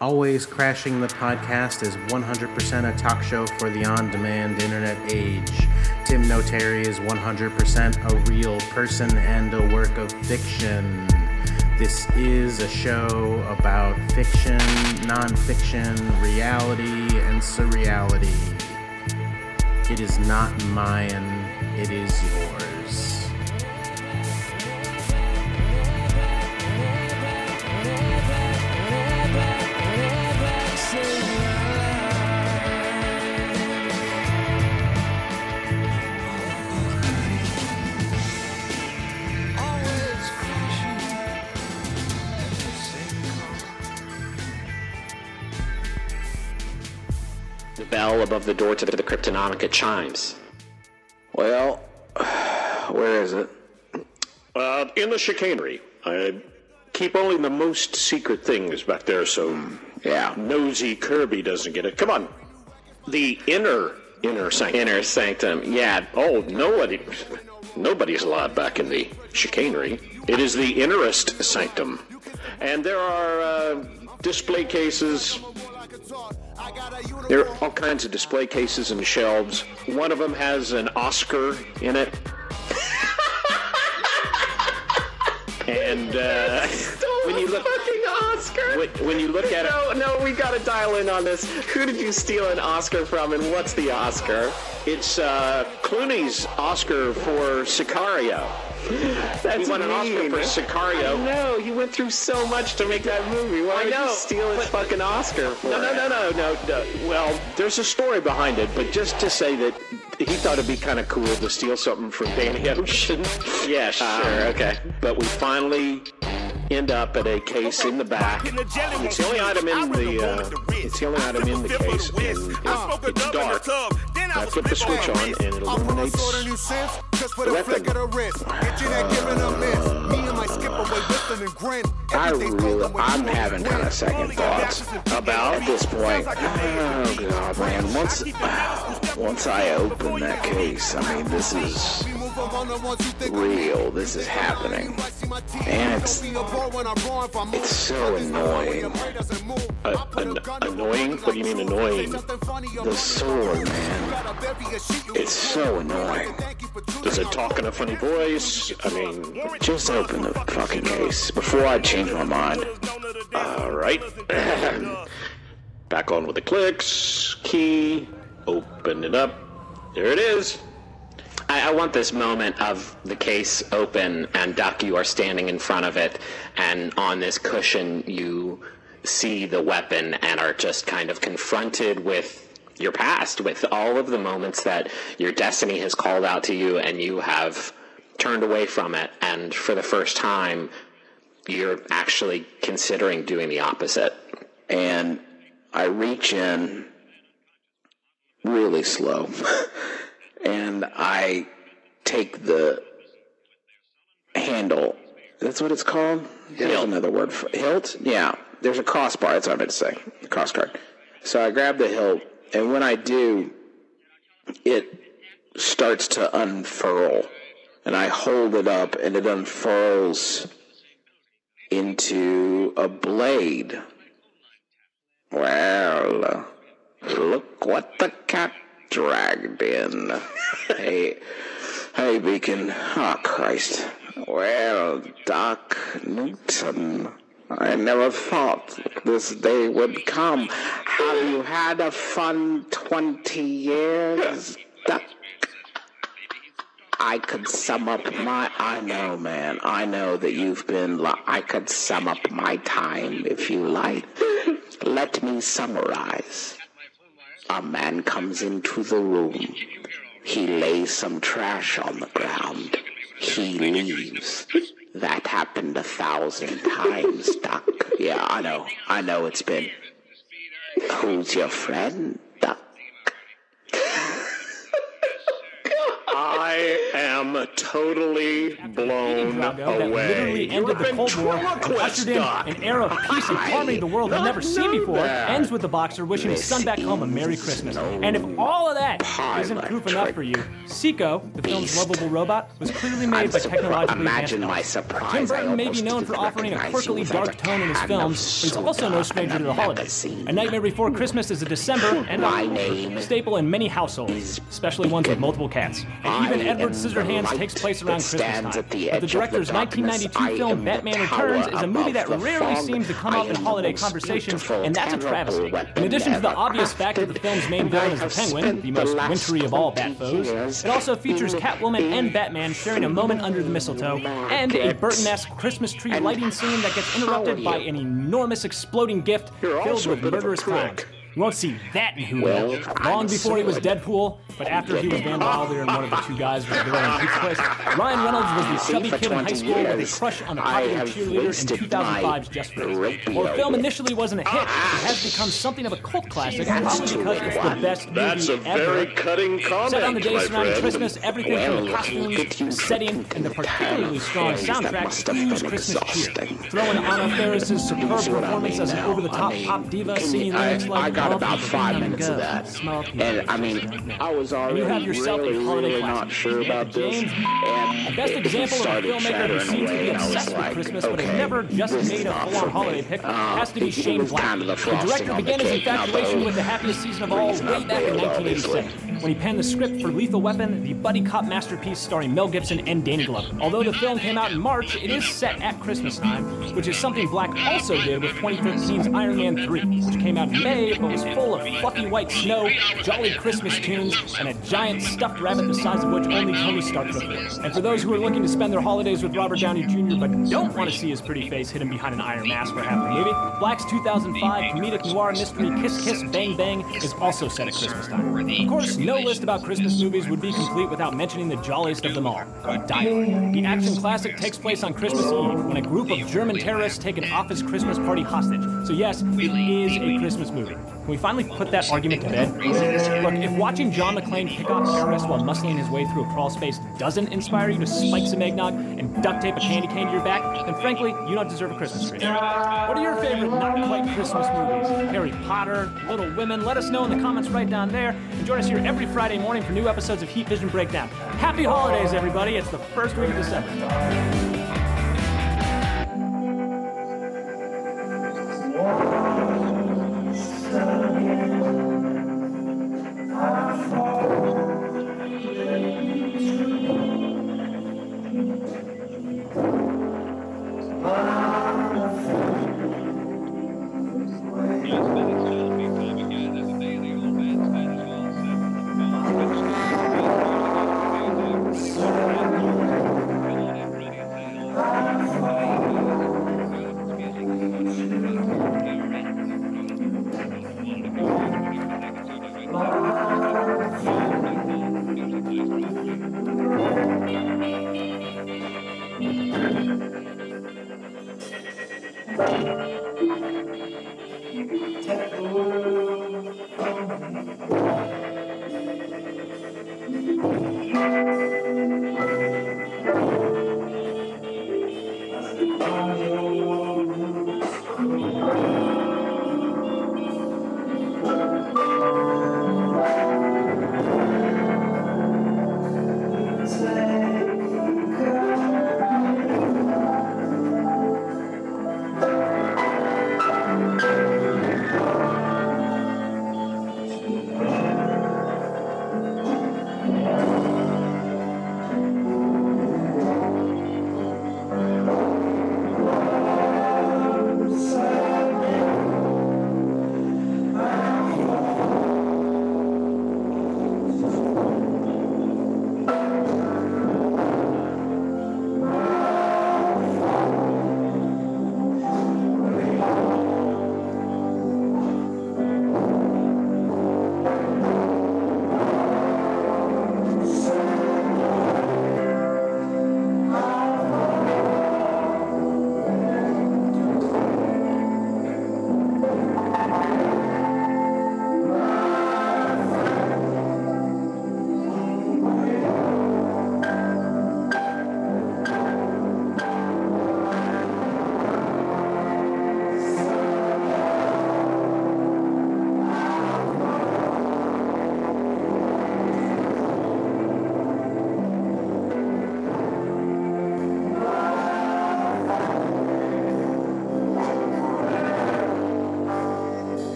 Always Crashing the Podcast is 100% a talk show for the on demand internet age. Tim Notary is 100% a real person and a work of fiction. This is a show about fiction, nonfiction, reality, and surreality. It is not mine, it is yours. Above the door to the Cryptonomica chimes. Well, where is it? Uh, in the chicanery. I keep only the most secret things back there so Yeah. nosy Kirby doesn't get it. Come on. The inner, inner sanctum. Inner sanctum. Yeah. Oh, nobody, nobody's allowed back in the chicanery. It is the innerest sanctum. And there are uh, display cases. There are all kinds of display cases and shelves. One of them has an Oscar in it. and uh, when you look, fucking Oscar. when, when you look at it, no, no, we gotta dial in on this. Who did you steal an Oscar from, and what's the Oscar? it's uh, Clooney's Oscar for Sicario. That's He won an Oscar for Sicario. No, he went through so much to make that movie. Why I would know, you steal his but- fucking Oscar for No, no, it? no, no, no, no. Well, there's a story behind it, but just to say that he thought it'd be kind of cool to steal something from Danny Ocean. Yeah, sure, okay. But we finally end up at a case in the back. It's the only item in the. Uh, it's the only item in the case, and it, it's dark. I flip the switch on, and it illuminates. the weapon. I really, I'm having kind of second thoughts about this point. Oh god, man! Once, once I open that case, I mean, this is real. This is happening, and it's it's so annoying. Uh, an- annoying? What do you mean annoying? The sword, man. It's so annoying. Does it talk in a funny voice? I mean, Just open the fucking case before I change my mind. all right. Back on with the clicks. Key. Open it up. There it is. I, I want this moment of the case open and Duck, you are standing in front of it, and on this cushion you see the weapon and are just kind of confronted with your past, with all of the moments that your destiny has called out to you and you have turned away from it, and for the first time you're actually considering doing the opposite. and I reach in really slow and I take the handle. That's what it's called? There's Hilt. another word for hilt? Yeah. There's a crossbar, that's what I meant to say. The cross guard. So I grab the hilt and when I do, it starts to unfurl. And I hold it up and it unfurls into a blade. Well, look what the cat dragged in. hey, hey, Beacon. Oh, Christ. Well, Doc Newton, I never thought this day would come. Have you had a fun 20 years, Doc? I could sum up my. I know, man. I know that you've been. I could sum up my time if you like. Let me summarize. A man comes into the room. He lays some trash on the ground. He leaves. That happened a thousand times, Doc. Yeah, I know. I know it's been. Who's your friend, Doc? I am totally blown Drago that away. literally You're ended the Cold War and ushered in an era of peace and harmony the world had never seen before, that. ends with the boxer wishing his son back home a Merry Christmas. And if all of that isn't proof enough for you, Seiko, the film's lovable robot, was clearly made by technologically Imagine my surprise. Tim Burton may be known for offering a quirkily dark tone in his films, but he's also no stranger to the holidays. A Nightmare Before Christmas is a December and a staple in many households, especially ones with multiple cats. And even Edward Scissorhands the takes place around Christmas time. at the But the of the director's 1992 I film Batman Returns is a movie that rarely seems to come up in holiday conversations, and that's a travesty. In addition to the obvious fact that the film's main villain is the Penguin, the most wintry of all bat foes, it also features Catwoman and Batman sharing a moment under the mistletoe, and a. Burton-esque Christmas tree lighting scene that gets interrupted by an enormous exploding gift filled with bit of a murderous prick. Crimes. You won't see that in Who Well, Will. I'm Long before he was. Deadpool, but after he was Van Wilder and one of the two guys was villain in Pizza Place, Ryan Reynolds was the See, chubby kid in high 20 school with a crush on a I popular cheerleader in wasted 2005's Just Friends. While the film initially wasn't a hit, it has become something of a cult classic, probably because it's the best That's a movie ever. very cutting comment, Set on the days my surrounding. Christmas, everything from the Well, costumes, could the setting, and the particularly strong soundtrack have ooze Christmas cheer. exhausting. Throw in Anna Faris's superb see what I performance as an over-the-top pop diva can singing you- lyrics like I got about five minutes of that. And I mean. I was already you have yourself really, really not sure about this. And best it example of a started filmmaker who seems to be and I was obsessed with like, Christmas, but has never just made a full-on for holiday pick Uh, has to be it Shane Black. the director began his cake, not the infatuation with the happiest season of all way back in Reasonably, 1987 when he penned the script for Lethal Weapon, the buddy cop masterpiece starring Mel Gibson and Danny Glover. Although the film came out in March, it is set at Christmas time, which is something Black also did with 2013's Iron Man 3, which came out in May was full of fluffy white snow, jolly Christmas tunes, and a giant stuffed rabbit the size of which only Tony Stark could afford. And for those who are looking to spend their holidays with Robert Downey Jr. but don't want to see his pretty face hidden behind an iron mask for half the movie, Black's 2005 comedic noir mystery Kiss Kiss Bang Bang is also set at Christmas time. Of course, no list about Christmas movies would be complete without mentioning the jolliest of them all, Die Hard. The action classic takes place on Christmas Eve when a group of German terrorists take an office Christmas party hostage. So yes, it is a Christmas movie. Can we finally put that argument to bed? Look, if watching John McClane pick off terrorists while muscling his way through a crawl space doesn't inspire you to spike some eggnog and duct tape a candy cane to your back, then frankly, you don't deserve a Christmas tree. What are your favorite not quite Christmas movies? Harry Potter, Little Women? Let us know in the comments right down there. And join us here every Friday morning for new episodes of Heat Vision Breakdown. Happy holidays, everybody. It's the first week of December.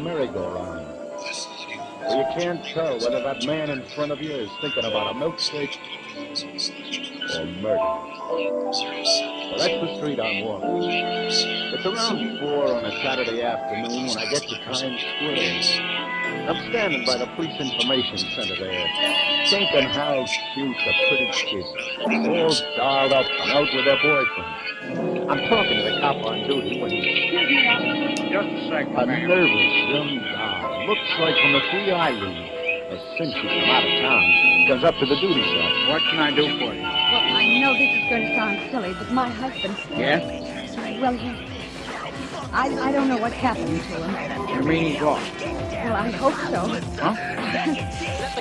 Merry-go-round. Where you can't tell whether that man in front of you is thinking about a milkshake or murder. Well, that's the street I'm walking. It's around four on a Saturday afternoon when I get to Times Square. I'm standing by the police information center there, thinking how cute the pretty kids, all dolled up and out with their boyfriends. I'm talking to the cop on duty when he... Just a second, A ma'am. nervous young guy, looks like from the three I leave. As since he's come out of town, goes up to the duty side. What can I do for you? Well, I know this is going to sound silly, but my husband, Yes? well, he, I, I don't know what happened to him. You mean he's lost? Well, I hope so. Huh?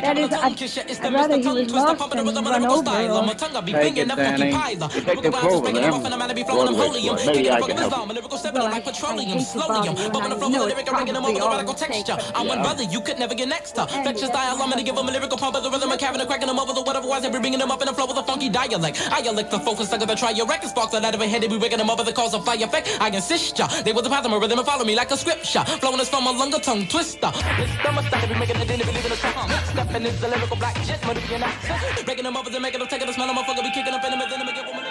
That is, I'd, I'd rather he was lost than run over or... Take it, Danny. Detective Clover, there. Broadway Ford. Maybe I can help you. Well, I, I hate to bother you, and I know it's probably all a mistake, but... I went brother, you could never get next to. Fetch your style, I'm gonna give him a lyrical pump of the rhythm, a cavern, cracking them over the whatever was, every bringing them up in a flow with a funky dialect. I elect the focus, like the try your record sparks that out of a head, they be rigging them up with the cause of fire effect. I insist ya, they was a pattern, a rhythm, and follow me like a scripture. Flowing us from a longer tongue twister. This summer style, be making it in, believe in a song. Stepping is the lyrical black jet, money be an accent. Breaking them up and making them take it, smell motherfucker, be kicking up in them, and then them, get woman.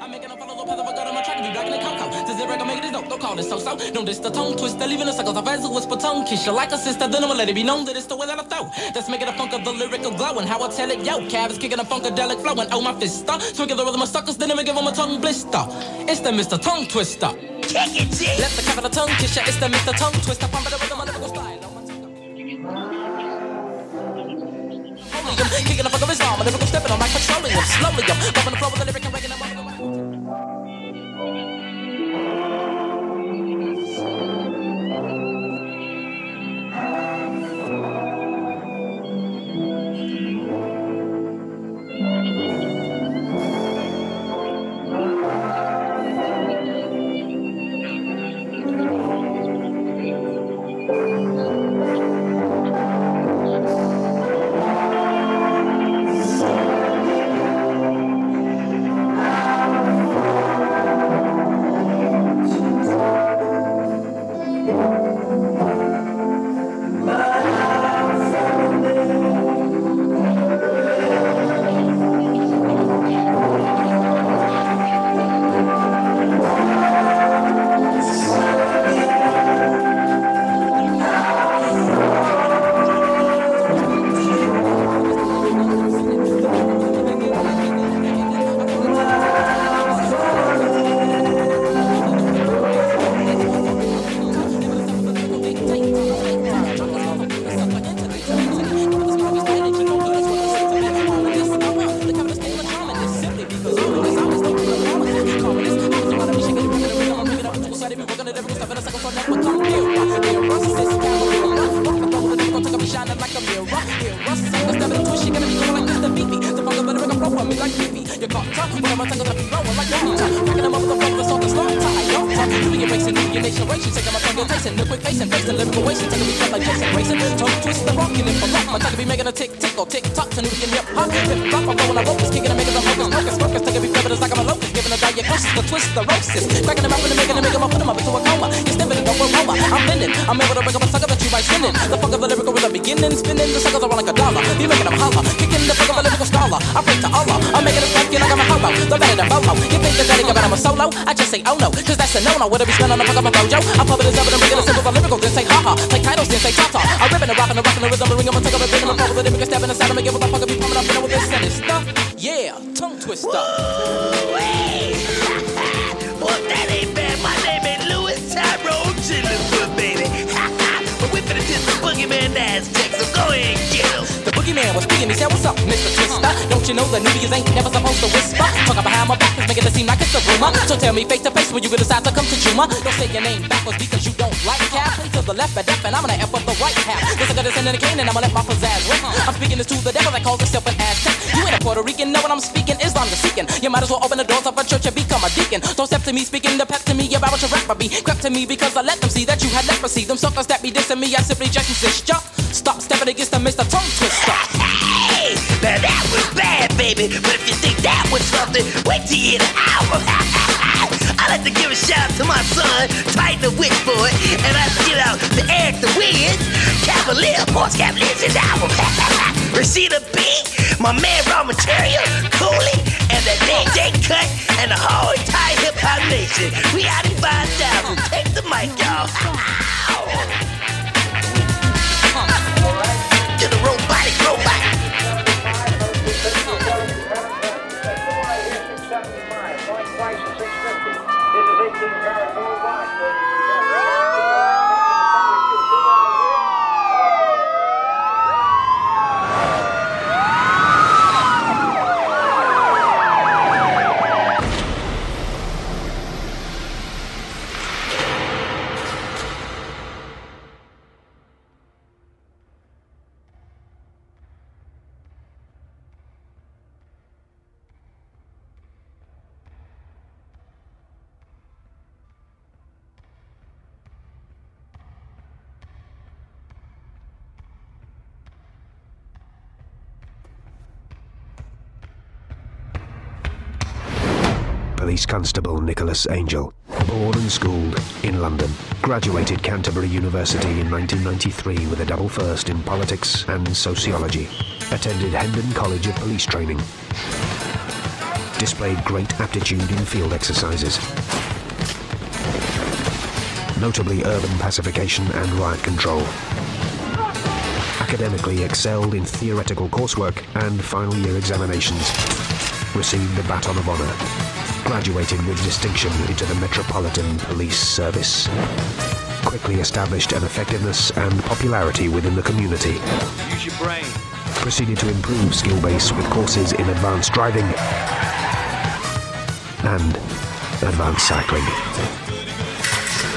I'm making a follow the path of a track and be black the cocoa. Does it dope? Don't call it so so. Don't this the tongue twister, leaving the circles of as who whisper tongue kiss you like a sister. Then I'ma let it be known that it's the way that I throw. That's making the funk of the lyrical glow and how I tell it. Yo, Cav is kicking a funkadelic flow and oh my fist star. Swinging the rhythm of suckers, then I'ma give 'em a tongue blister. It's the Mr. Tongue Twister. Let the cav of the tongue kiss ya. It's the Mr. Tongue Twister. Pump it up with the style. Oh, my. Kicking the fuck of his arm, a lyrical stepping on like petroleum. Slowly, I'm bumping the flow with the lyric and them up. Calls himself an Aztec. You ain't a Puerto Rican, know what I'm speaking, Islam you're seeking. You might as well open the doors of a church and become a deacon. Don't step to me, speaking the pep to me about what your rapper be. Crept to me because I let them see that you had leprosy. Them suckers that be dissing me, I simply just insist. Jump, stop stepping against the Mr. Tongue Twister. Hey, now that was bad, baby. But if you think that was something, wait till you hear the album. I like to give a shout out to my son, Titan the Witchboy, and I give out to Eric the Wiz, Cavalier, Morse Cavalier's his album. Rashida B, my man Raw Material, Cooley, and the DJ Cut, and the whole entire hip hop nation. We out in 5,000. Take the mic, y'all. Police Constable Nicholas Angel, born and schooled in London, graduated Canterbury University in 1993 with a double first in politics and sociology, attended Hendon College of Police Training, displayed great aptitude in field exercises, notably urban pacification and riot control. Academically excelled in theoretical coursework and final year examinations. Received the Baton of Honor. Graduated with distinction into the Metropolitan Police Service. Quickly established an effectiveness and popularity within the community. Use your brain. Proceeded to improve skill base with courses in advanced driving and advanced cycling.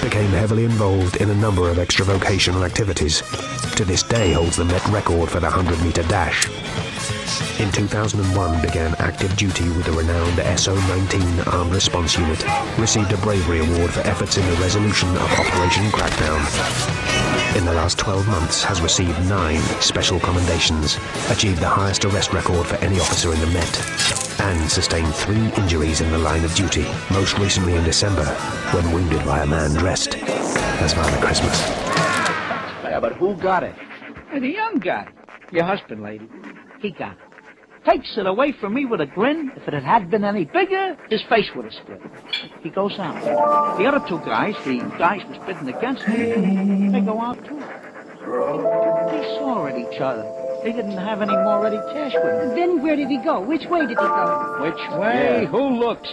Became heavily involved in a number of extra-vocational activities. To this day holds the Met record for the 100-meter dash. In 2001 began active duty with the renowned SO-19 Armed Response Unit. Received a Bravery Award for efforts in the resolution of Operation Crackdown. In the last 12 months has received nine special commendations, achieved the highest arrest record for any officer in the Met, and sustained three injuries in the line of duty, most recently in December, when wounded by a man dressed as Father Christmas. Yeah, but who got it? The young guy. Your husband, lady. He got it. Takes it away from me with a grin. If it had been any bigger, his face would have split. He goes out. The other two guys, the guys was bidding against me, they go out too. They saw at each other. They didn't have any more ready cash with them. Then where did he go? Which way did he go? Which way? Who looks?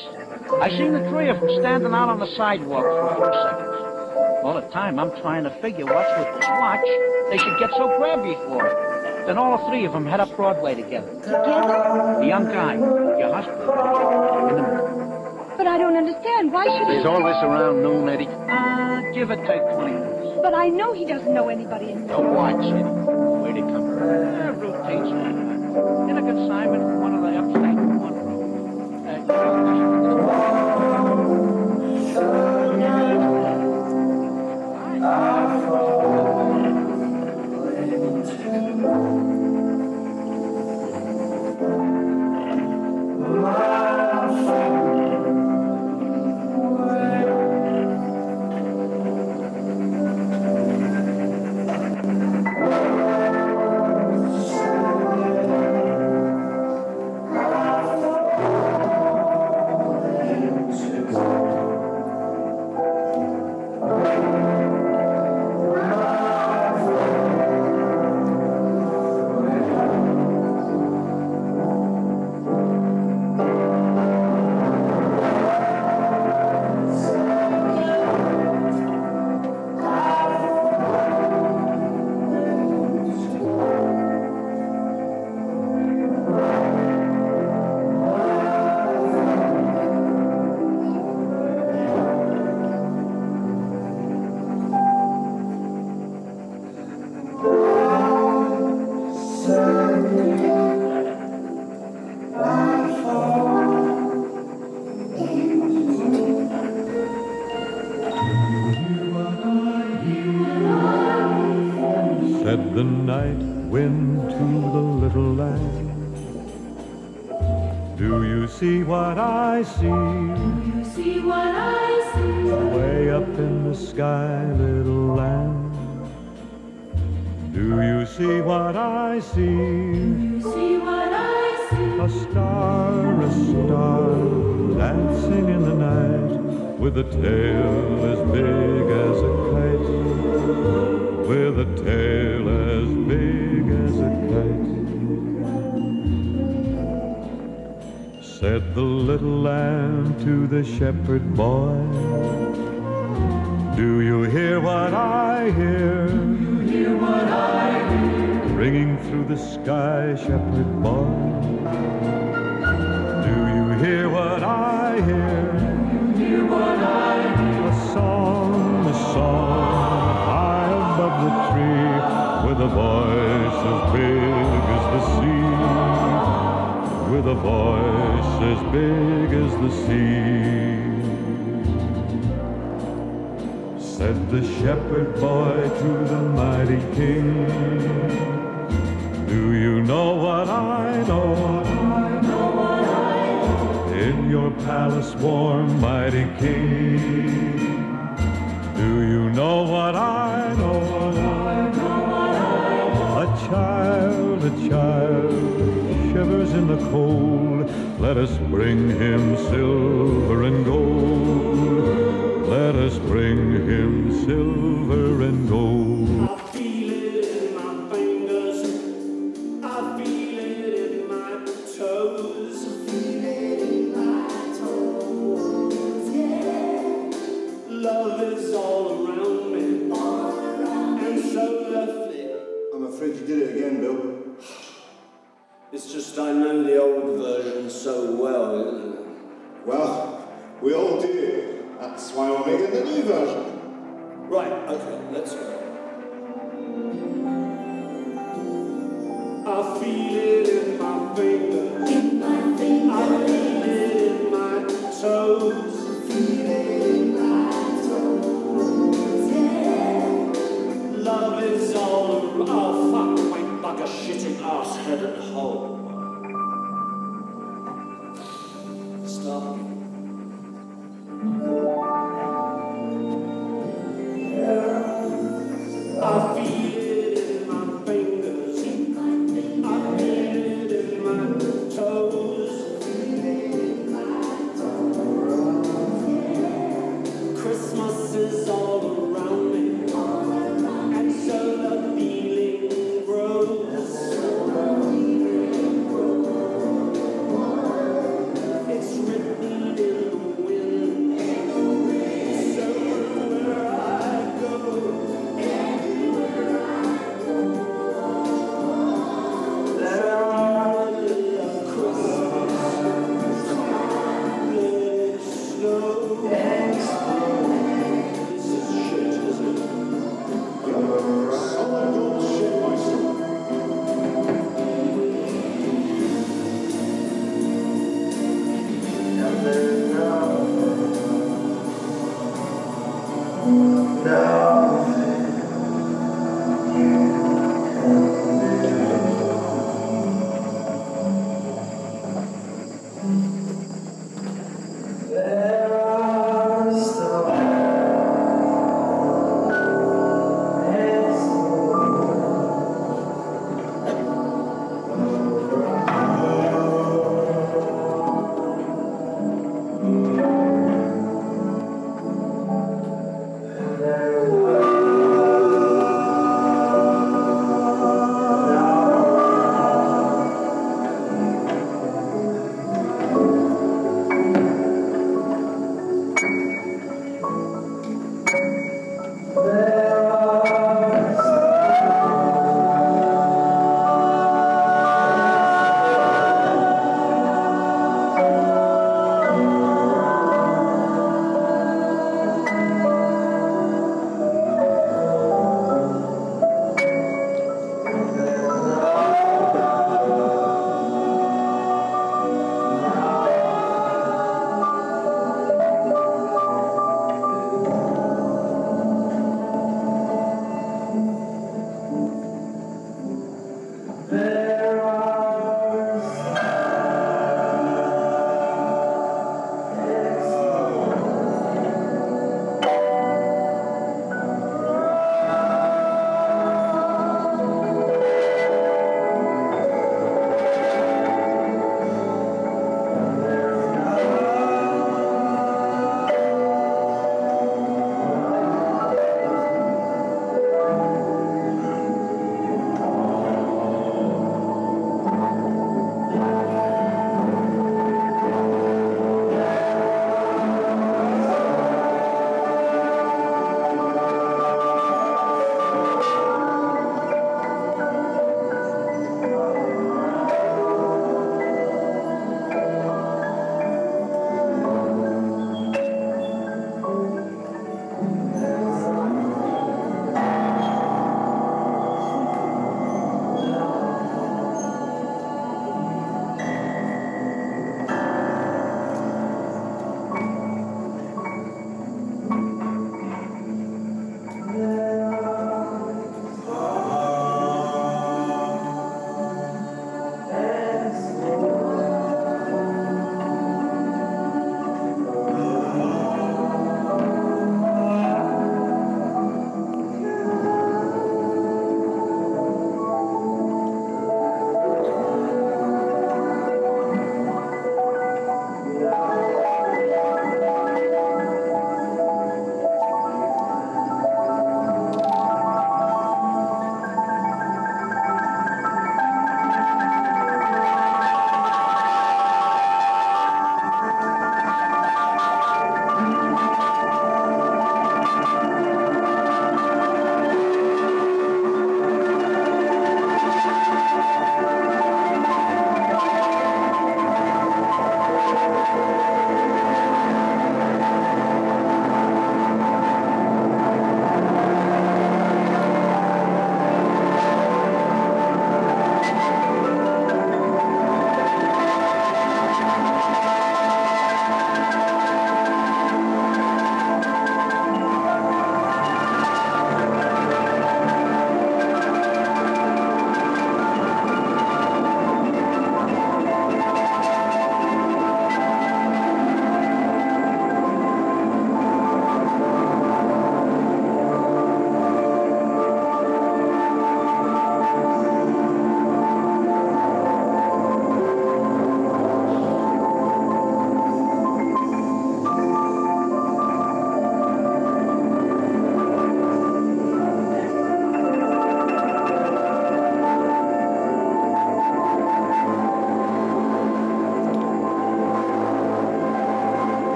I seen the three of them standing out on the sidewalk for a few seconds. All the time I'm trying to figure what's with this watch they should get so grabby for. Then all three of them head up Broadway together. Together? The young guy, your husband, in the middle. But I don't understand. Why should he? Is all this around noon, Eddie? Uh, give or take 20 minutes. But I know he doesn't know anybody in The watch, Eddie. Where'd it come from? Uh, routine stuff. In a consignment from one of the upstate one room. Said the night wind to the little lamb. Do you see what I see? Do you see what I see? Way up in the sky, little lamb. Do you see what I see? Do you see what I see? A star, a star, dancing in the night, with a tail as big as a kite. With a tail Said the little lamb to the shepherd boy, Do you hear what I hear? Do you hear what I hear? Ringing through the sky, shepherd boy. Do you hear what I hear? Do you hear what I hear? A song, a song, high above the tree, with a voice as big as the sea. With a voice as big as the sea. Said the shepherd boy to the mighty king, Do you know what I know? In your palace warm, mighty king. Do you know what I know? A child, a child the cold. Let us bring him silver and gold. Let us bring him silver and gold.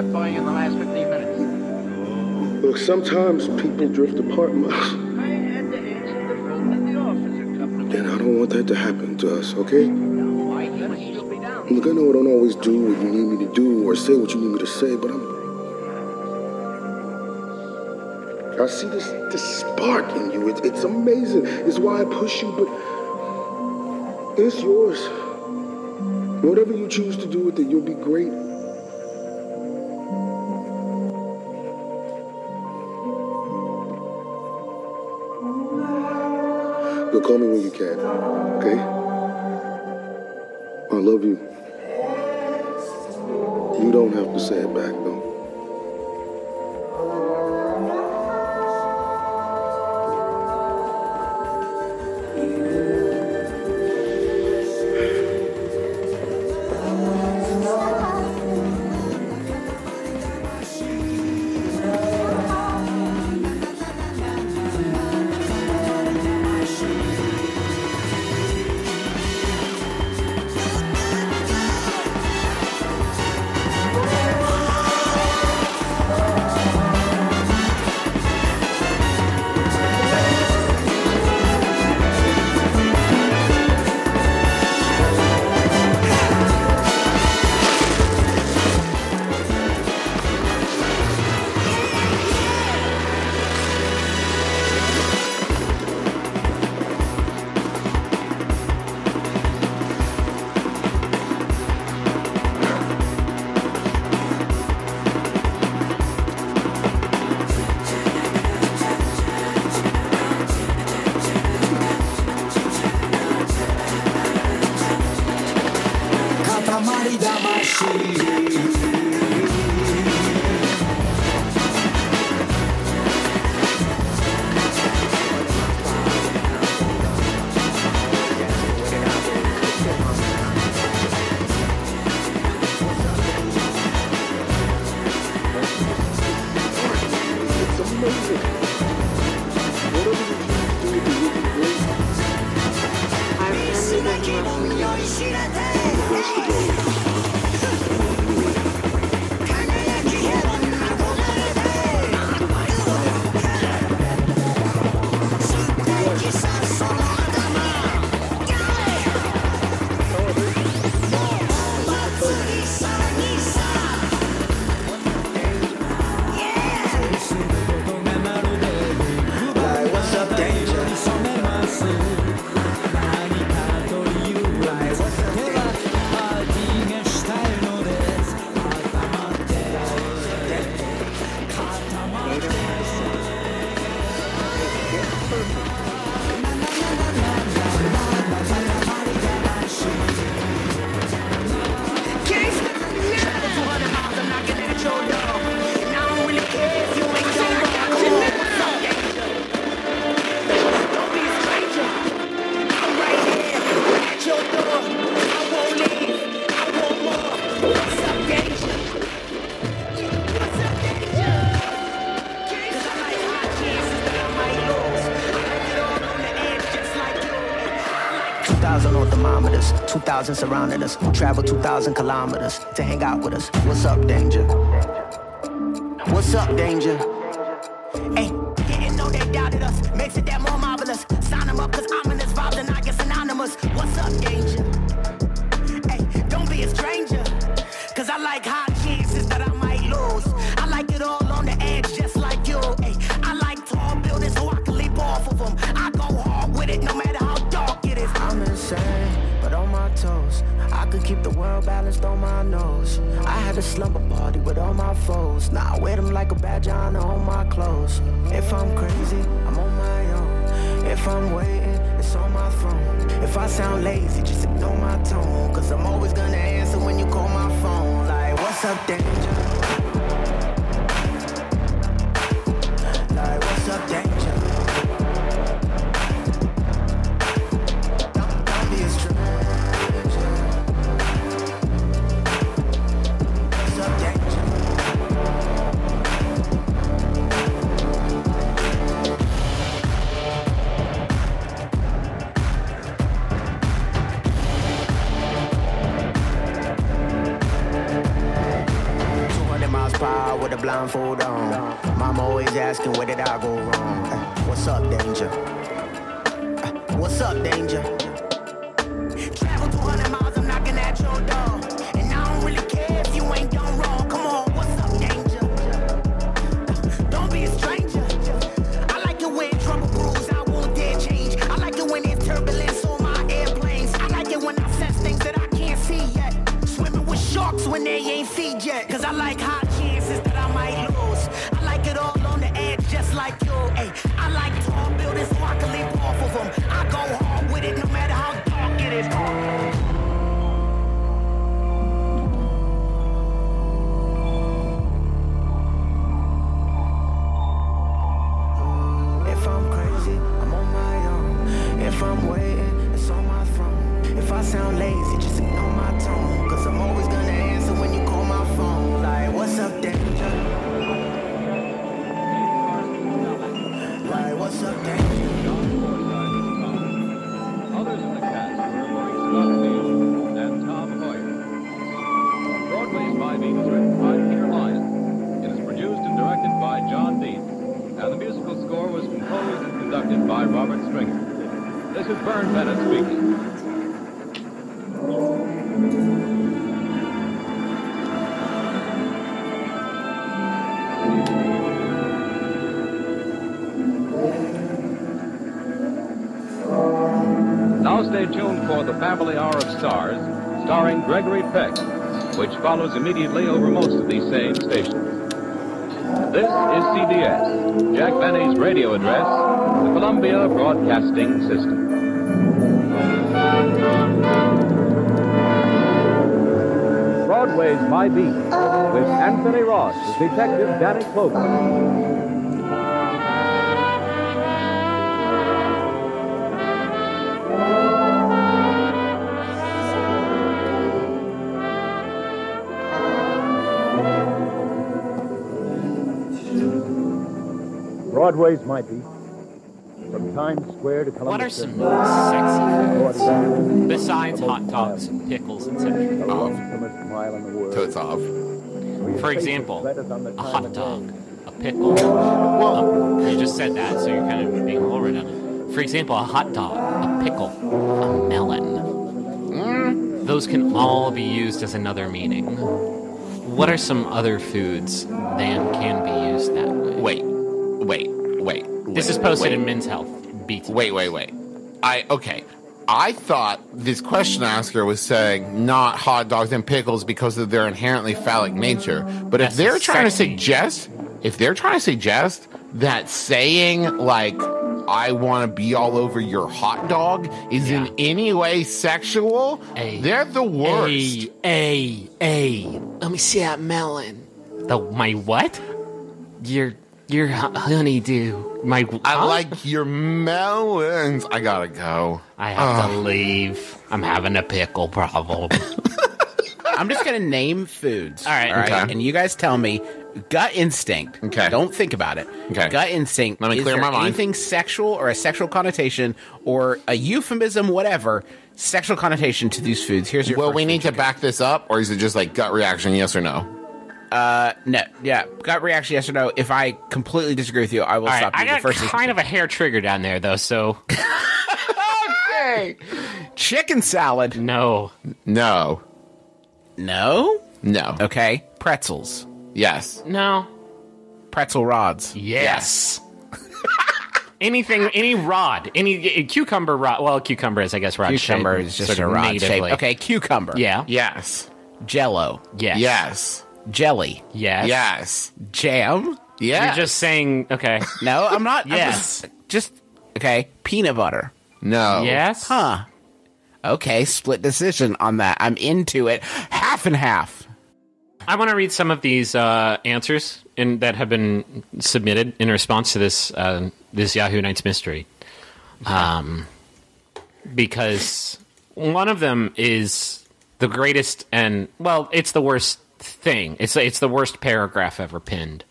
Slipped by in the last 15 minutes. Look, sometimes people drift apart, Miles. I had to answer the phone in the office a couple of And I don't want that to happen to us, okay? Why he must still be down. Look, I know I don't always do what you need me to do or say what you need me to say, but I'm. I see this this spark in you. It's it's amazing. It's why I push you, but it's yours. Whatever you choose to do with it, you'll be great. Call me when you can, okay? I love you. You don't have to say it back, thousand surrounding us. Travel two thousand kilometers to hang out with us. What's up, danger? What's up, danger? Blindfold on. Mama always asking where did I go Gregory Peck, which follows immediately over most of these same stations. This is CBS, Jack Benny's radio address, the Columbia Broadcasting System. Broadway's My Beat, with Anthony Ross as Detective Danny Clover. Broadway's My Beat. From Times Square to Columbus. What are some Circle. sexy foods besides hot dogs and pickles, etc.? Totes off. For example, a hot dog, a pickle. Well, you just said that, so you're kind of being a little redundant. For example, a hot dog, a pickle, a melon. Mm. Those can all be used as another meaning. What are some other foods that can be used that way? Wait, wait, wait. This wait, is posted wait. in Men's Health. BT. Wait, wait, wait. I okay. I thought this question asker was saying not hot dogs and pickles because of their inherently phallic nature. But if they're trying to suggest, if they're trying to suggest that saying like I want to be all over your hot dog is in any way sexual, a, they're the worst. A, a, a. let me see that melon. The my what? Your your hu- honeydew. My I like your melons. I gotta go. I have to leave. I'm having a pickle problem. I'm just gonna name foods. All right. Okay. And you guys tell me gut instinct. Okay. Don't think about it. Okay. Gut instinct. Let me is clear there my mind. Anything sexual or a sexual connotation or a euphemism, whatever, sexual connotation to these foods. Here's your Well, first we need to back this up, or is it just like gut reaction, yes or no? Uh, no, yeah, gut reaction, yes or no. If I completely disagree with you, I will All right, stop you. I The got first is- kind of a hair trigger down there though, so okay. Chicken salad. No. No. No. No. Okay. Pretzels. Yes. No. Pretzel rods. Yes. Anything, any rod, any uh, cucumber rod. Well, cucumber is, I guess, rod Cucumber shape, is just sort a of rod shape. Okay, cucumber. Yeah. Yes. Jello. Yes. Yes. Jelly. Yes. Yes. Jam. Yes. You're just saying, okay. No, I'm not. I'm Yes. just, just okay. Peanut butter. No. Yes. Huh. Okay, split decision on that. I'm into it. Half and half. I want to read some of these uh, answers in, that have been submitted in response to this uh, this Yahoo Nights mystery, um, because one of them is the greatest and well, it's the worst thing. It's it's the worst paragraph ever pinned.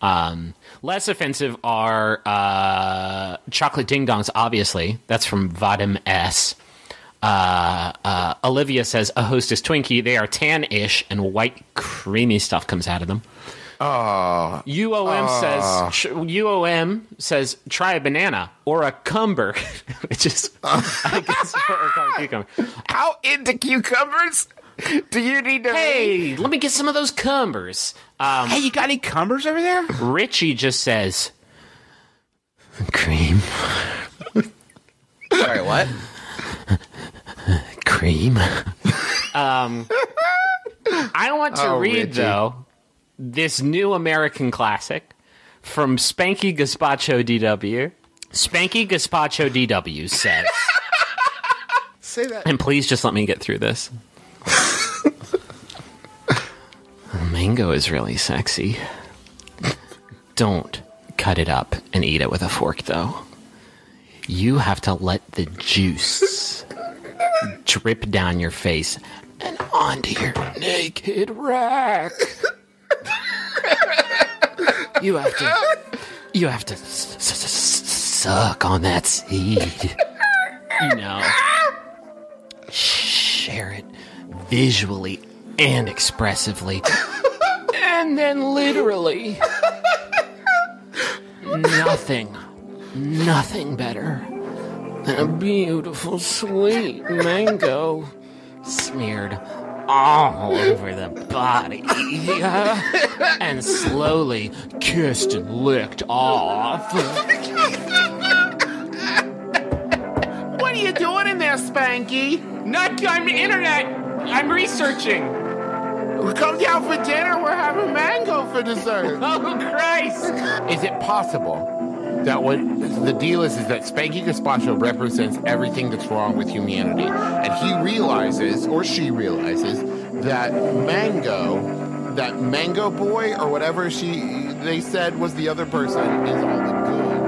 Um, less offensive are uh, chocolate ding dongs. Obviously, that's from Vadim S. Uh, uh, Olivia says a hostess Twinkie. They are tan-ish, and white creamy stuff comes out of them. Oh. UOM Oh. says UOM says try a banana or a cumber, which is I guess or, or cucumber. How into cucumbers do you need to? Hey, let me get some of those cumbers. Um, hey, you got any cumbers over there? Richie just says cream. Sorry, what? cream. um, I want to Oh, read Richie. though this new American classic from Spanky Gazpacho DW. Spanky Gazpacho DW says, Say that. and please just let me get through this. Mango is really sexy. Don't cut it up and eat it with a fork, though. You have to let the juice drip down your face and onto your naked rack. you have to, you have to s- s- s- suck on that seed. You know, share it visually and expressively, and then literally. Nothing, nothing better than a beautiful sweet mango smeared all over the body and slowly kissed and licked off. What are you doing in there, Spanky? Not, I'm internet. I'm researching. We come down for dinner. We're having mango for dessert. Oh Christ! Is it possible that what the deal is is that Spanky Gazpacho represents everything that's wrong with humanity, and he realizes, or she realizes, that Mango, that Mango Boy or whatever she they said was the other person, is all the good,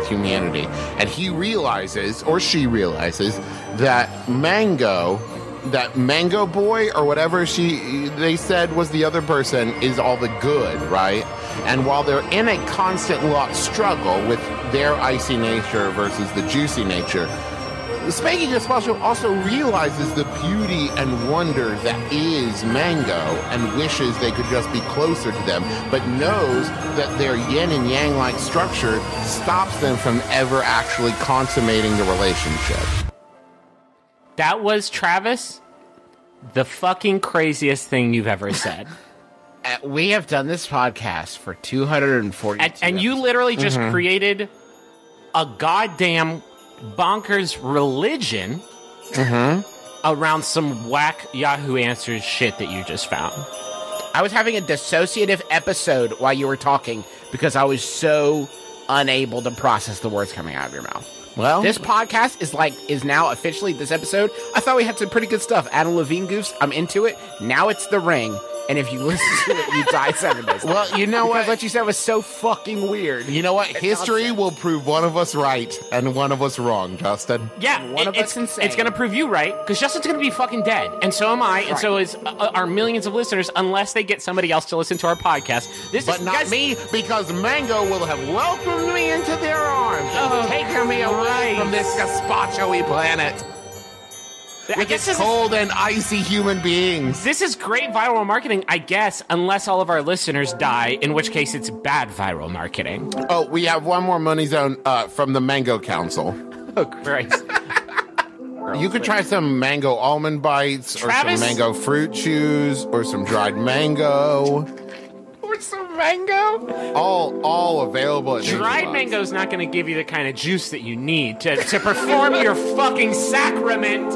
with humanity. And he realizes, or she realizes, that Mango, that Mango Boy, or whatever she they said was the other person, is all the good, right? And while they're in a constant lost struggle with their icy nature versus the juicy nature, Spanky Gazpacho also realizes the beauty and wonder that is Mango and wishes they could just be closer to them, but knows that their yin and yang like structure stops them from ever actually consummating the relationship. That was Travis. The fucking craziest thing you've ever said. Uh, we have done this podcast for 240 and, and you literally just Mhm. created a goddamn bonkers religion mm-hmm. around some whack Yahoo Answers shit that you just found. I was having a dissociative episode while you were talking because I was so unable to process the words coming out of your mouth. Well, this podcast is like is now officially this episode. I thought we had some pretty good stuff. Adam Levine goofs. I'm into it. Now it's the ring. And if you listen to it, you die seven days. Well, you know because what? what you said was so fucking weird. You know what? History will prove one of us right and one of us wrong, Justin. Yeah, One of it- us it's, insane. it's gonna prove you right because Justin's gonna be fucking dead, and so am I, and so is uh, our millions of listeners, unless they get somebody else to listen to our podcast. This But is not guys, me, because Mango will have welcomed me into their arms Oh, and taken me away Christ. from this gazpacho-y planet. I guess this is- cold and icy human beings. This is great viral marketing, I guess, unless all of our listeners die, in which case it's bad viral marketing. Oh, we have one more money zone uh, from the Mango Council. Oh, Christ. You could try some mango almond bites, or some mango fruit chews, or some dried mango. Or some mango? All all available at Dried mango's not going to give you the kind of juice that you need to, to perform your fucking sacrament.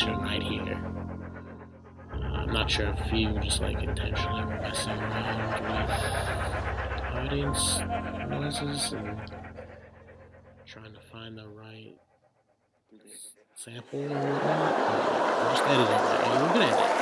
Western right here. Uh, I'm not sure if you just like intentionally messing around with audience noises and trying to find the right sample or whatnot. I'm just editing it. We're at it.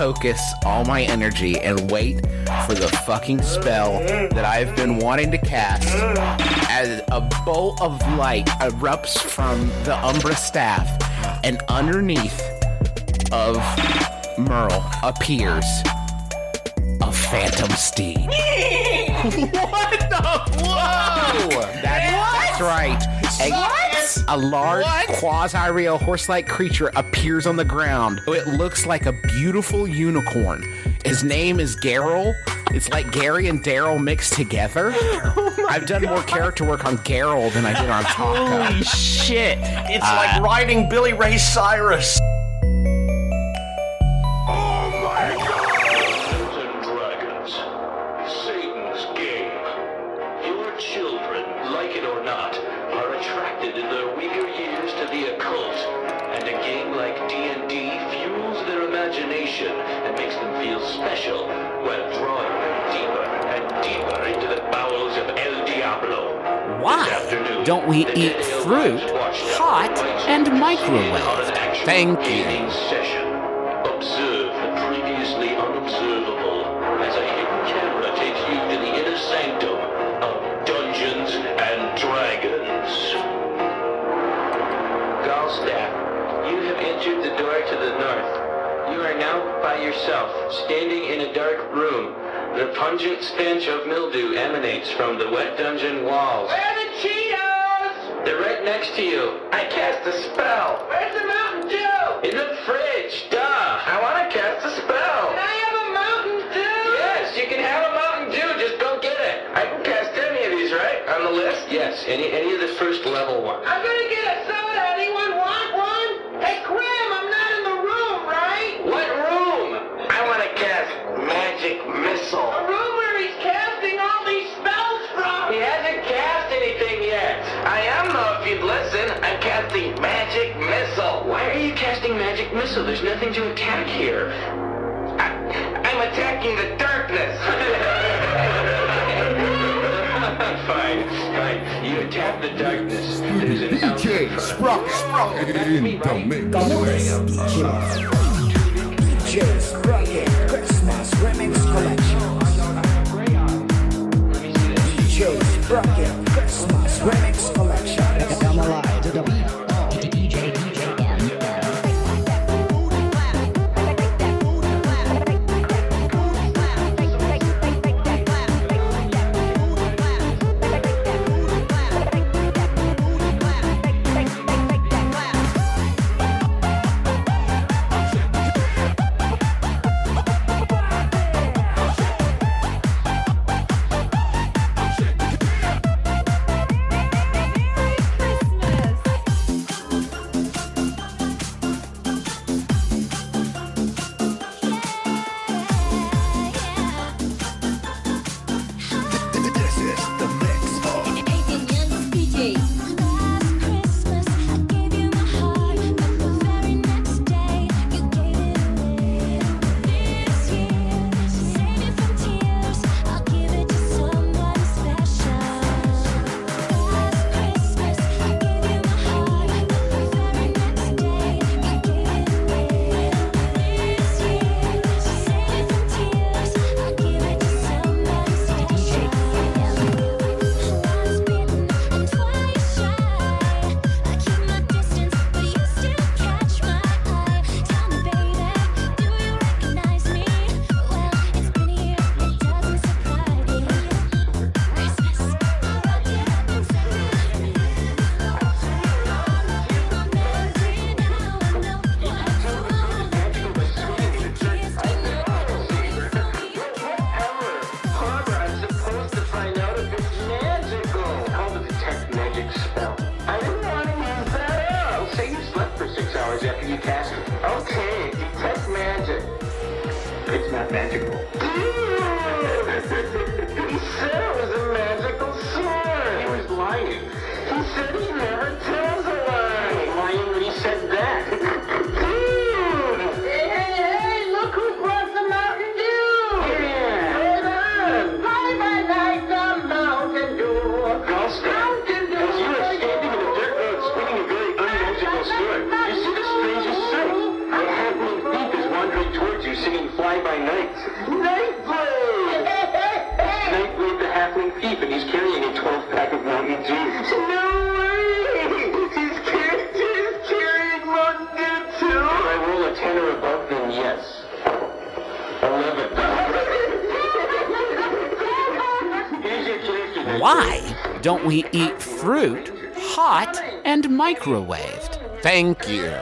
Focus all my energy and wait for the fucking spell that I've been wanting to cast as a bolt of light erupts from the Umbra staff and underneath of Merle appears a phantom steed. what the? Whoa! That's right. A, A large quasi-real horse-like creature appears on the ground. It looks like a beautiful unicorn. His name is Garyl. It's like Gary and Daryl mixed together. I've done more character work on Garyl than I did on Taako. Holy shit! It's Uh, like riding Billy Ray Cyrus. Thank you. Session. Observe the previously unobservable as a hidden camera takes you to the inner sanctum of Dungeons and Dragons. Galstaff, you have entered the door to the north. You are now by yourself, standing in a dark room. The pungent stench of mildew emanates from the wet dungeon walls. Where are the Cheetos? They're right next to you. I cast a spell. Where's the the list? Yes, any any of the first level ones. I'm gonna get a soda. Anyone want one? Hey, Grim, I'm not in the room, right? What room? I want to cast magic missile. A room where he's casting all these spells from. He hasn't cast anything yet. I am though, if you'd listen. I'm casting magic missile. Why are you casting magic missile? There's nothing to attack here. I, I'm attacking the darkness. You attack the darkness. There's an DJ Sprocket. DJ Sprocket Christmas Remix Collection. We eat fruit hot and microwaved? Thank you.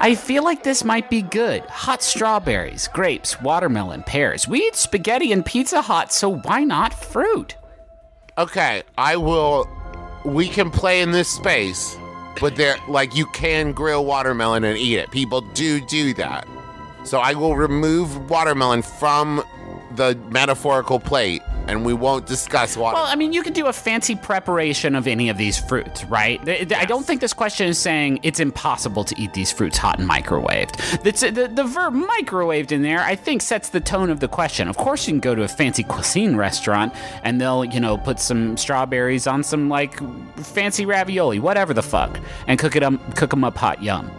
I feel like this might be good. Hot strawberries, grapes, watermelon, pears. We eat spaghetti and Pizza Hut, so why not fruit? Okay, I will. We can play in this space, but there, like, you can grill watermelon and eat it. People do do that. So I will remove watermelon from the metaphorical plate, and we won't discuss water. Well, I mean, you can do a fancy preparation of any of these fruits, right? Th- I don't think this question is saying it's impossible to eat these fruits hot and microwaved. That's, the, the verb microwaved in there, I think, sets the tone of the question. Of course, you can go to a fancy cuisine restaurant and they'll, you know, put some strawberries on some, like, fancy ravioli, whatever the fuck, and cook it up, cook them up hot, yum.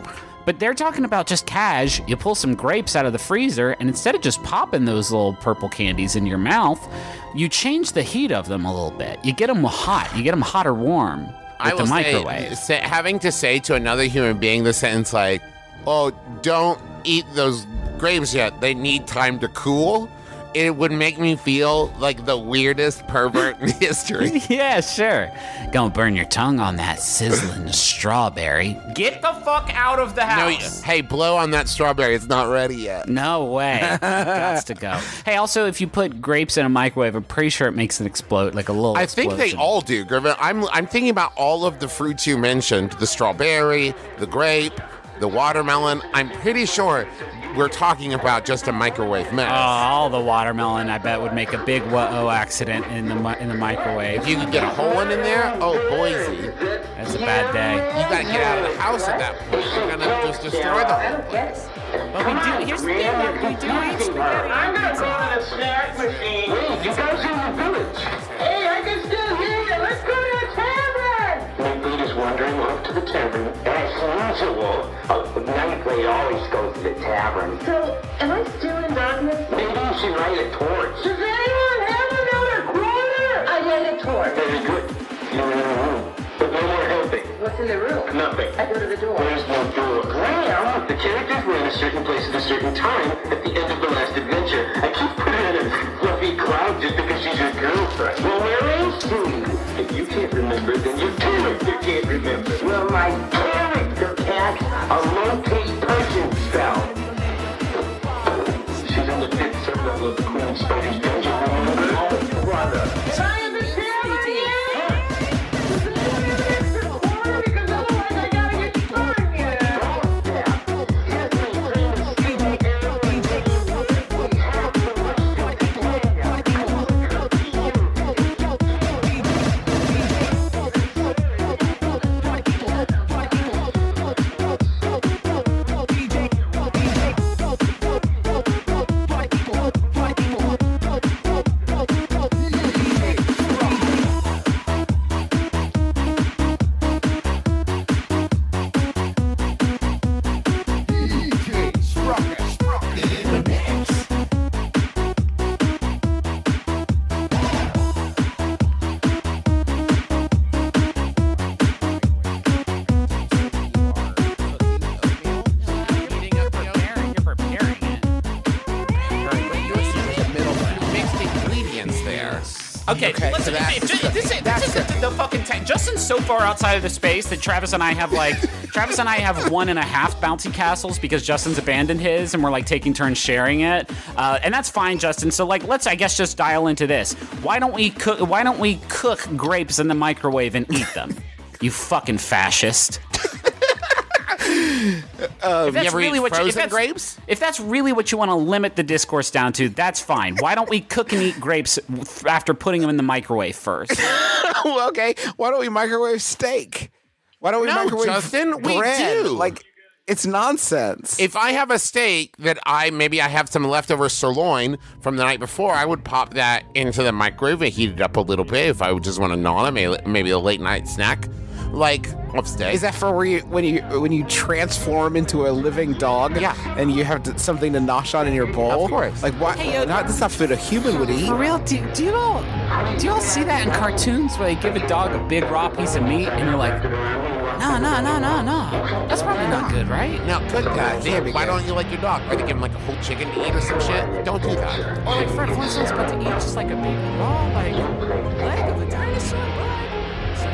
But they're talking about just cash. You pull some grapes out of the freezer, and instead of just popping those little purple candies in your mouth, you change the heat of them a little bit. You get them hot. You get them hot or warm with I the microwave. Say, say, having to say to another human being the sentence like, "Oh, don't eat those grapes yet. They need time to cool." It would make me feel like the weirdest pervert in history. yeah, sure. Don't burn your tongue on that sizzling strawberry. Get the fuck out of the house. y- hey, blow on that strawberry. It's not ready yet. No way. Gots to go. Hey, also, if you put grapes in a microwave, I'm pretty sure it makes it explode like a little. I think they all do, Griffin. I'm I'm thinking about all of the fruits you mentioned: the strawberry, the grape, the watermelon. I'm pretty sure we're talking about just a microwave mess. Oh, all the watermelon, I bet, would make a big whoa accident in the in the microwave. If you could get a whole one in there, oh Boise, that's a bad day. You gotta get out of the house at that point. You're gonna just destroy the whole place. But we do. Here's the thing: we do eat spaghetti. I'm gonna go to the snack machine. Wait, you guys are in the village. Hey, I can still hear you. Let's go to the tavern. Nightblade is wandering off to the tavern as usual. Oh, Nightblade always goes to the tavern. So, am I still in darkness? Maybe you should light a torch. Does anyone have another quarter? I light a torch. Very good. You're in a room. But no more helping. What's in the room? Nothing. I go to the door. There's no door. Well, the characters were in a certain place at a certain time at the end of the last adventure. I keep putting in a fluffy cloud just because she's your girlfriend. Well, where is she? If you can't remember, then your character can't remember. Well, my character cast a locate person spell. She's in the fifth sublevel of the Queen Spider's Okay, let's, so that's- this, this, is- this is the, the fucking tank. Justin's so far outside of the space that Travis and I have like Travis and I have one and a half bouncy castles because Justin's abandoned his and we're like taking turns sharing it, uh, and that's fine, Justin. So like, let's I guess just dial into this. Why don't we cook? Why don't we cook grapes in the microwave and eat them? You fucking fascist. Uh, If that's really what you, if that's, grapes? if that's really what you want to limit the discourse down to, that's fine. Why don't we cook and eat grapes after putting them in the microwave first? well, okay. Why don't we microwave steak? Why don't we No, microwave Justin, we do. Like, it's nonsense. If I have a steak that I maybe I have some leftover sirloin from the night before, I would pop that into the microwave and heat it up a little bit if I would just want to gnaw it, maybe, maybe a late night snack. Like upstairs. Is that for where you, when you when you transform into a living dog? Yeah. And you have to, something to nosh on in your bowl? Of course. Like what? not that's not food a human would eat. For real, do, do you all do you all see that in cartoons where they give a dog a big raw piece of meat and you're like, no, no, no, no, no, that's probably not good, right? Now, good God, damn, why don't you like your dog? Are they give him like a whole chicken to eat or some shit? Don't do that. Or like for instance, about to eat just like a big raw like leg of a dinosaur.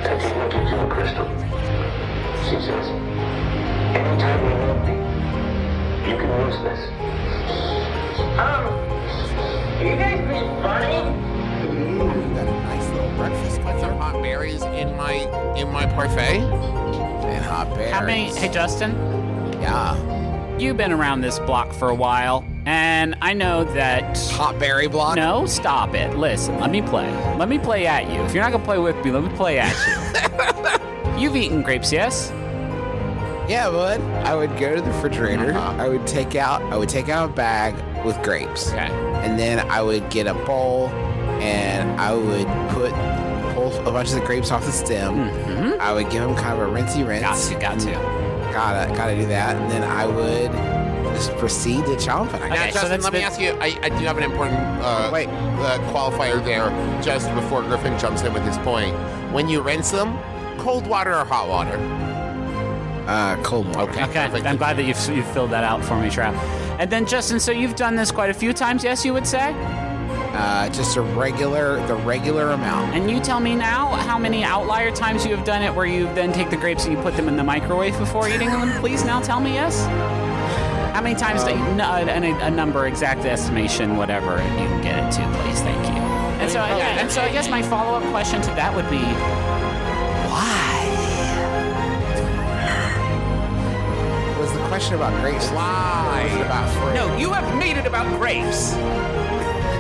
Crystal. She says, anytime you need me, you can use this. Um, you guys be funny? Ooh, got a nice little breakfast with some hot berries in my in my parfait. And hot berries. How many? Hey, Justin. Yeah. You've been around this block for a while, and I know that. Hot berry block? No, stop it. Listen, let me play. Let me play at you. If you're not gonna play with me, let me play at you. You've eaten grapes, yes? Yeah, bud. I would go to the refrigerator. Uh-huh. I would take out I would take out a bag with grapes. Okay. And then I would get a bowl and I would put pull a bunch of the grapes off the stem. Mm-hmm. I would give them kind of a rinsey rinse. Got to, got to. Gotta gotta do that. And then I would just proceed to chomp it. Now, Justin, let me ask you. I, I do have an important uh, Wait. Uh, qualifier there. Just before Griffin jumps in with his point, when you rinse them, cold water or hot water? Uh, cold water. Okay. Okay, I'm glad that you've, you've filled that out for me, Trav. And then, Justin, so you've done this quite a few times, yes, you would say? Uh, just a regular, the regular amount. And you tell me now how many outlier times you have done it where you then take the grapes and you put them in the microwave before eating them, please? Now tell me, yes? How many times, that you, no, a, a, a number, exact estimation, whatever, you can get it to, please. Thank you. And so, yeah, and so I guess my follow up question to that would be why? Was the question about grapes? Why? Was it about fruit? No, you have made it about grapes.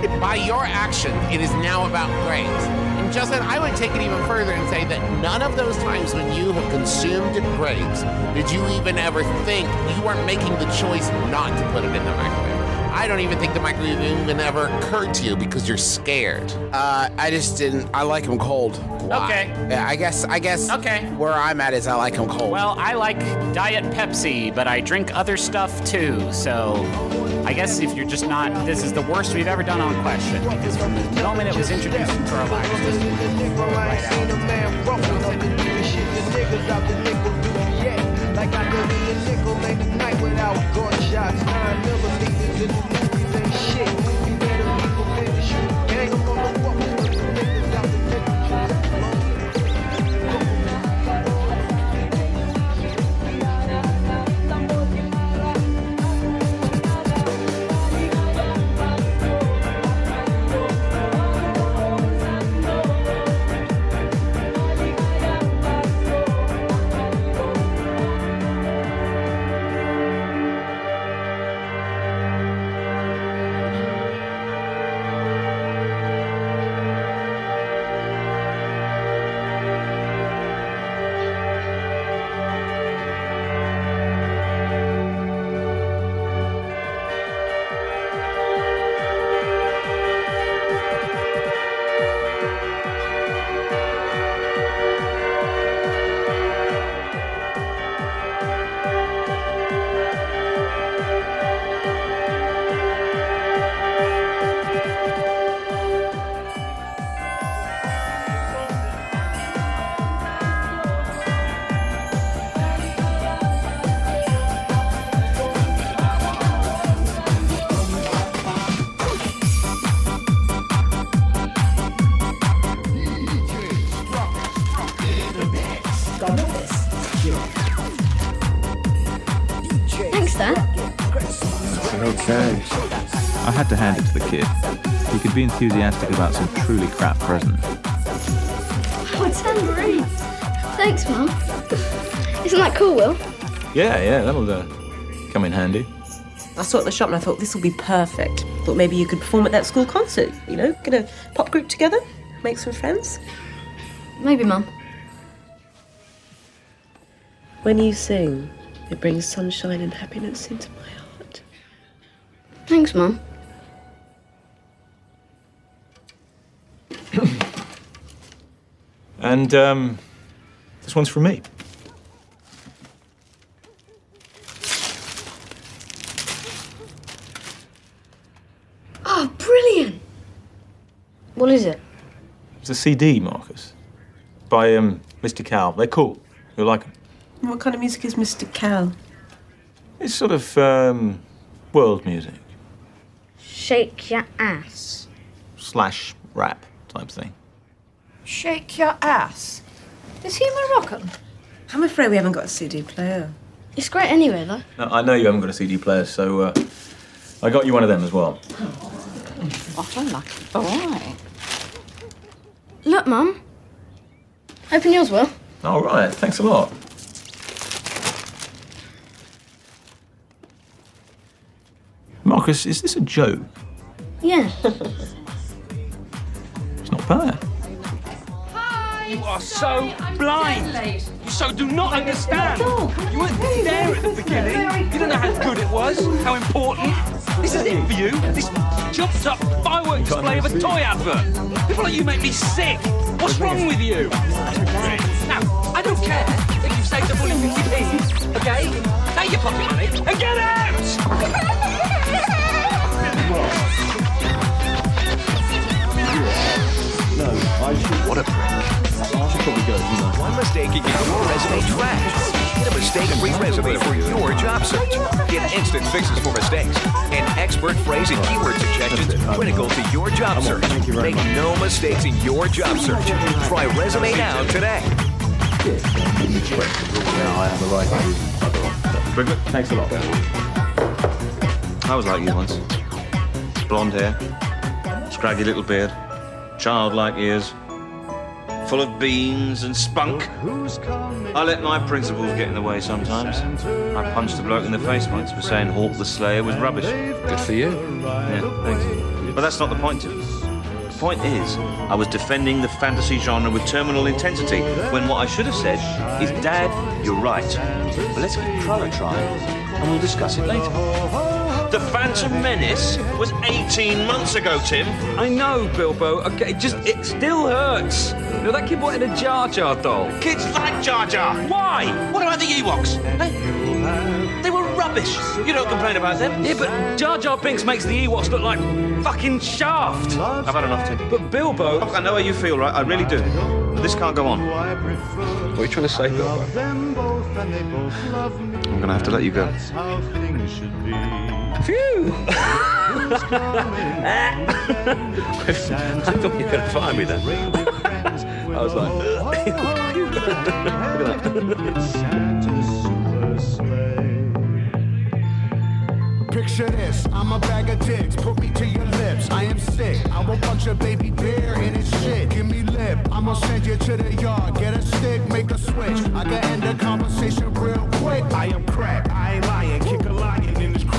By your action, it is now about grapes. And Justin, I would take it even further and say that none of those times when you have consumed grapes did you even ever think you weren't making the choice not to put it in the microwave. I don't even think the microwave even ever occurred to you because you're scared. Uh, I just didn't. I like them cold. Okay. Yeah, I guess. I guess. Okay. Where I'm at is I like them cold. Well, I like Diet Pepsi, but I drink other stuff too. So I guess if you're just not, this is the worst we've ever done on Question because from the moment it was introduced into our lives, just right Like I live in a nickel ain't a night without gunshots. Nine millimeters in the enthusiastic about some truly crap present. Oh, a tambourine. Thanks, Mum. Isn't that cool, Will? Yeah, yeah, that'll uh, come in handy. I saw it at the shop and I thought this will be perfect. Thought maybe you could perform at that school concert. You know, get a pop group together, make some friends. Maybe, Mum. When you sing, it brings sunshine and happiness into my heart. Thanks, Mum. And um, This one's from me. Oh, brilliant! What is it? It's a CD, Marcus, by um, Mystikal. They're cool. You'll like them. What kind of music is Mystikal? It's sort of um, world music Shake your ass. slash rap type thing. Shake your ass. Is he Moroccan? I'm afraid we haven't got a CD player. It's great anyway, though. No, I know you haven't got a CD player, so uh, I got you one of them as well. What a lucky boy. Look, Mum. Open yours will. All right, thanks a lot. Marcus, is this a joke? Yeah. It's not bad. You are so blind. You so do not understand. You weren't there at the beginning. You don't know how good it was, how important. This is it for you. This chopped up firework display of a toy advert. People like you make me sick. What's wrong with you? Now, I don't care if you've saved up all your 50p, okay? Take your pocket money and get out! What a prick. I should probably go, you know. One mistake can get your resume trashed. Get a mistake-free resume for your job search. Get instant fixes for mistakes and expert phrase and keyword suggestions critical to your job search. Make no mistakes in your job search. Try Resume Now today. Now I have a right to Very. Thanks a lot. I was like you once. Blonde hair, scraggy little beard, childlike ears, full of beans and spunk. I let my principles get in the way sometimes. I punched a bloke in the face once for saying Hawk the Slayer was rubbish. Good for you. Yeah, thanks. But that's not the point, Tim. The point is, I was defending the fantasy genre with terminal intensity when what I should have said is, Dad, you're right. But let's give Krull a try and we'll discuss it later. The Phantom Menace was 18 months ago, Tim. I know, Bilbo. Okay, it just it still hurts. You know, that kid wanted a Jar Jar doll. Kids like Jar Jar. Why? What about the Ewoks? Hey, They were rubbish. You don't complain about them. Yeah, but Jar Jar Binks makes the Ewoks look like fucking Shaft. I've had enough, Tim. But Bilbo. Look, I know how you feel, right? I really do. But this can't go on. What are you trying to say, Bilbo? I'm gonna have to let you go. Phew! I thought you were gonna fire me then. I was like, look at that. Picture this, I'm a bag of dicks, put me to your lips. I am sick, I will punch a baby bear in his shit. Give me lip, I'ma send you to the yard. Get a stick, make a switch. I can end the conversation real quick. I am crack, I ain't lying. Kick a lion in his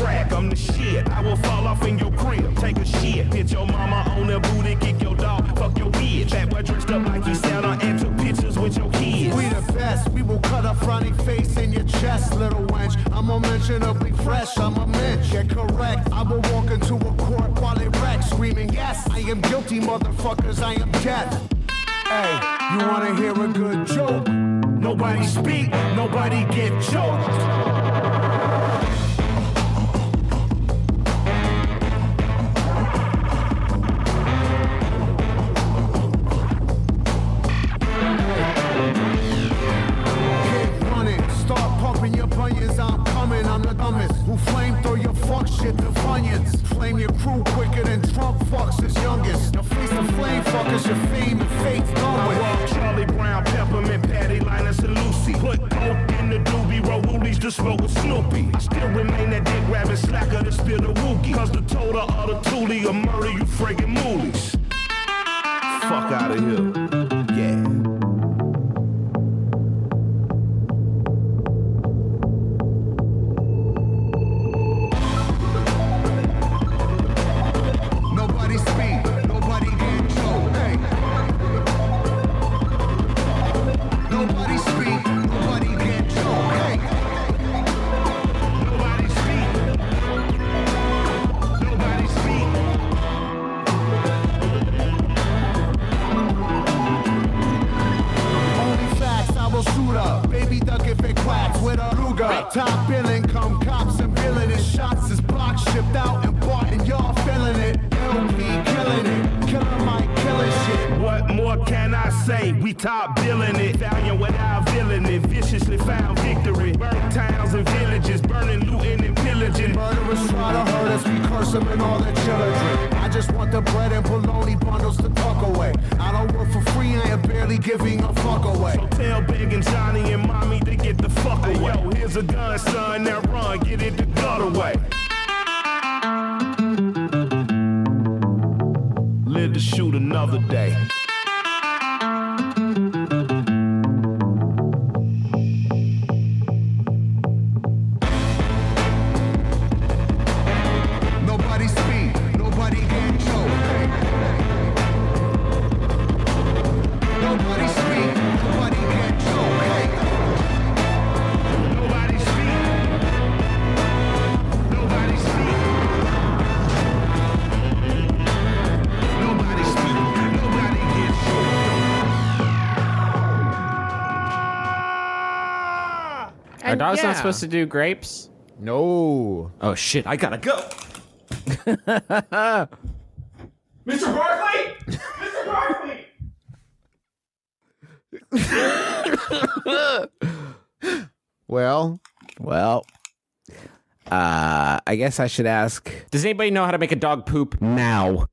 crack, I'm the shit. I will fall off in your crib, take a shit. Hit your mama on the booty, kick your dog, fuck your bitch. That boy dressed up like he Santa and took pictures with your kids. We the best, we will cut a frowny face in your chest, little wench. I'm unmentionably fresh, I'm a mensch. Get correct, I will walk into a court while they wreck, screaming, Yes, I am guilty, motherfuckers, I am death. Hey, you wanna hear a good joke? Nobody speak, nobody get choked. Slacker to spill wookie. Cause the total of the toolie will murder you friggin' moolies. Fuck out of here. was yeah. not supposed to do grapes. No. Oh shit! I gotta go. Mr. Barkley. Mr. Barkley. well, well, uh, I guess I should ask. Does anybody know how to make a dog poop now?